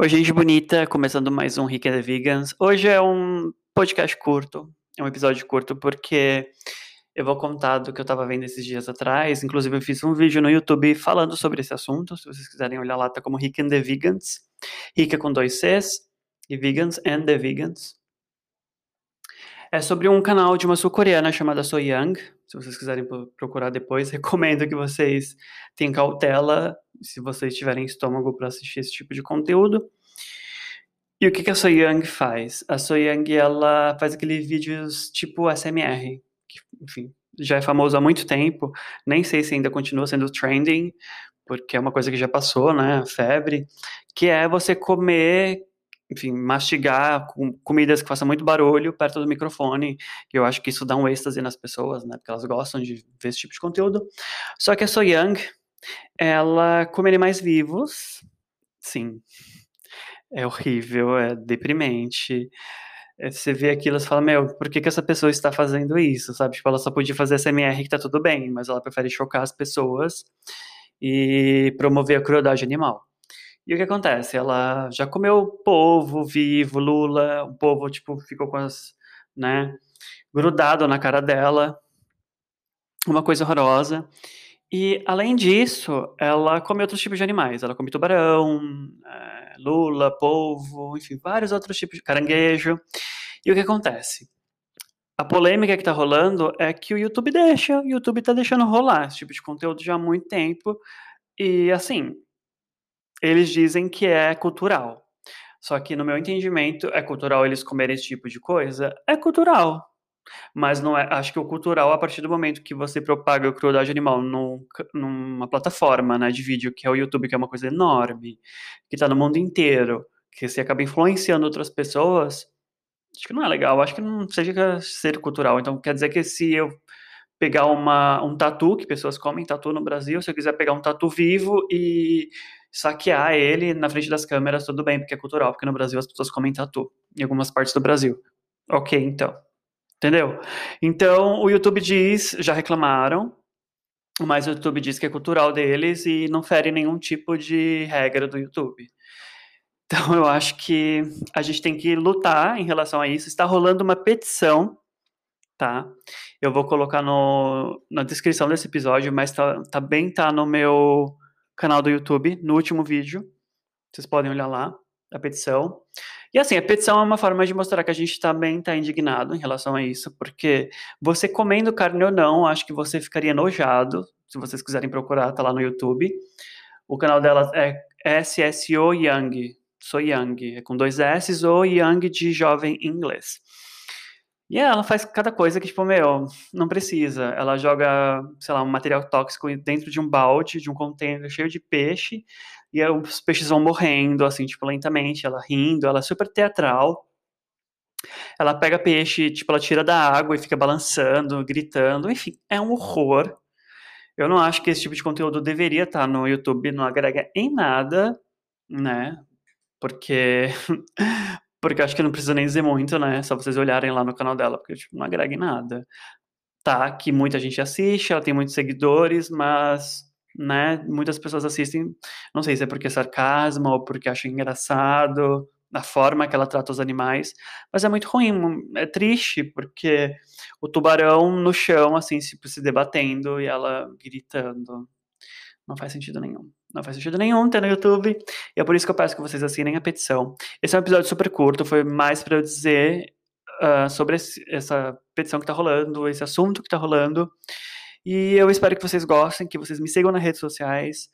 Oi, gente bonita, começando mais um Rick and the Vegans. Hoje é um podcast curto, é um episódio curto porque eu vou contar do que eu tava vendo esses dias atrás. Inclusive, eu fiz um vídeo no YouTube falando sobre esse assunto. Se vocês quiserem olhar lá, tá como Rick and the Vegans. Rick é com dois Cs e Vegans and the Vegans. É sobre um canal de uma sul-coreana chamada So Young. Se vocês quiserem procurar depois, recomendo que vocês tenham cautela se vocês tiverem estômago para assistir esse tipo de conteúdo. E o que, que a So Young faz? A So Young, ela faz aqueles vídeos tipo SMR, que, enfim, já é famoso há muito tempo, nem sei se ainda continua sendo trending, porque é uma coisa que já passou, né, febre, que é você comer enfim, mastigar com comidas que façam muito barulho perto do microfone. Eu acho que isso dá um êxtase nas pessoas, né? Porque elas gostam de ver esse tipo de conteúdo. Só que a So Young, ela come animais vivos. Sim. É horrível, é deprimente. É, você vê aquilo e fala, meu, por que, que essa pessoa está fazendo isso, sabe? Tipo, ela só podia fazer SMR que tá tudo bem, mas ela prefere chocar as pessoas e promover a crueldade animal. E o que acontece? Ela já comeu povo vivo, lula, o povo, tipo, ficou com as, né, grudado na cara dela. Uma coisa horrorosa. E, além disso, ela come outros tipos de animais. Ela come tubarão, é, lula, polvo, enfim, vários outros tipos de caranguejo. E o que acontece? A polêmica que tá rolando é que o YouTube deixa, o YouTube tá deixando rolar esse tipo de conteúdo já há muito tempo. E, assim, eles dizem que é cultural. Só que, no meu entendimento, é cultural eles comerem esse tipo de coisa? É cultural. Mas não é, acho que o cultural, a partir do momento que você propaga a crueldade animal num, numa plataforma né, de vídeo, que é o YouTube, que é uma coisa enorme, que está no mundo inteiro, que você acaba influenciando outras pessoas, acho que não é legal, acho que não seja ser cultural. Então, quer dizer que se eu pegar uma, um tatu, que pessoas comem tatu no Brasil, se eu quiser pegar um tatu vivo e saquear ele na frente das câmeras, tudo bem, porque é cultural, porque no Brasil as pessoas comem tatu, em algumas partes do Brasil. Ok, então. Entendeu? Então, o YouTube diz, já reclamaram, mas o YouTube diz que é cultural deles e não fere nenhum tipo de regra do YouTube. Então, eu acho que a gente tem que lutar em relação a isso. Está rolando uma petição, tá? Eu vou colocar no, na descrição desse episódio, mas tá, também tá no meu canal do YouTube, no último vídeo. Vocês podem olhar lá a petição. E assim, a petição é uma forma de mostrar que a gente também está indignado em relação a isso, porque você comendo carne ou não, acho que você ficaria nojado. Se vocês quiserem procurar, tá lá no YouTube. O canal dela é SSO Young. Sou Young, é com dois S ou Young de jovem em inglês. E ela faz cada coisa que, tipo, meu, não precisa. Ela joga, sei lá, um material tóxico dentro de um balde, de um container cheio de peixe, e os peixes vão morrendo, assim, tipo, lentamente, ela rindo, ela é super teatral. Ela pega peixe, tipo, ela tira da água e fica balançando, gritando, enfim, é um horror. Eu não acho que esse tipo de conteúdo deveria estar no YouTube, não agrega em nada, né? Porque Porque acho que não precisa nem dizer muito, né? Só vocês olharem lá no canal dela, porque tipo, não agrega em nada. Tá, que muita gente assiste, ela tem muitos seguidores, mas, né, muitas pessoas assistem, não sei se é porque é sarcasmo ou porque acham engraçado a forma que ela trata os animais, mas é muito ruim, é triste, porque o tubarão no chão, assim, se, se debatendo e ela gritando. Não faz sentido nenhum. Não faz sentido nenhum ter no YouTube. E é por isso que eu peço que vocês assinem a petição. Esse é um episódio super curto, foi mais para eu dizer uh, sobre esse, essa petição que tá rolando, esse assunto que tá rolando. E eu espero que vocês gostem, que vocês me sigam nas redes sociais.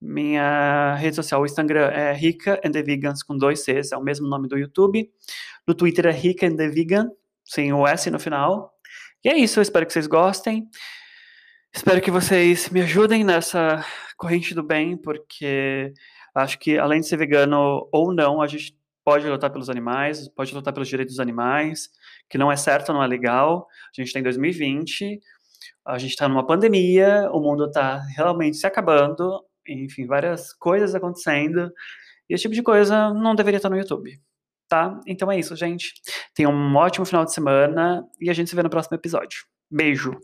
Minha rede social, o Instagram é Rica and the Vegans com dois Cs, é o mesmo nome do YouTube. No Twitter é Rica and the Vegan, sem o S no final. E é isso, eu espero que vocês gostem. Espero que vocês me ajudem nessa corrente do bem, porque acho que além de ser vegano ou não, a gente pode lutar pelos animais, pode lutar pelos direitos dos animais, que não é certo, não é legal. A gente está em 2020, a gente está numa pandemia, o mundo está realmente se acabando, enfim, várias coisas acontecendo, e esse tipo de coisa não deveria estar no YouTube. Tá? Então é isso, gente. Tenham um ótimo final de semana e a gente se vê no próximo episódio. Beijo!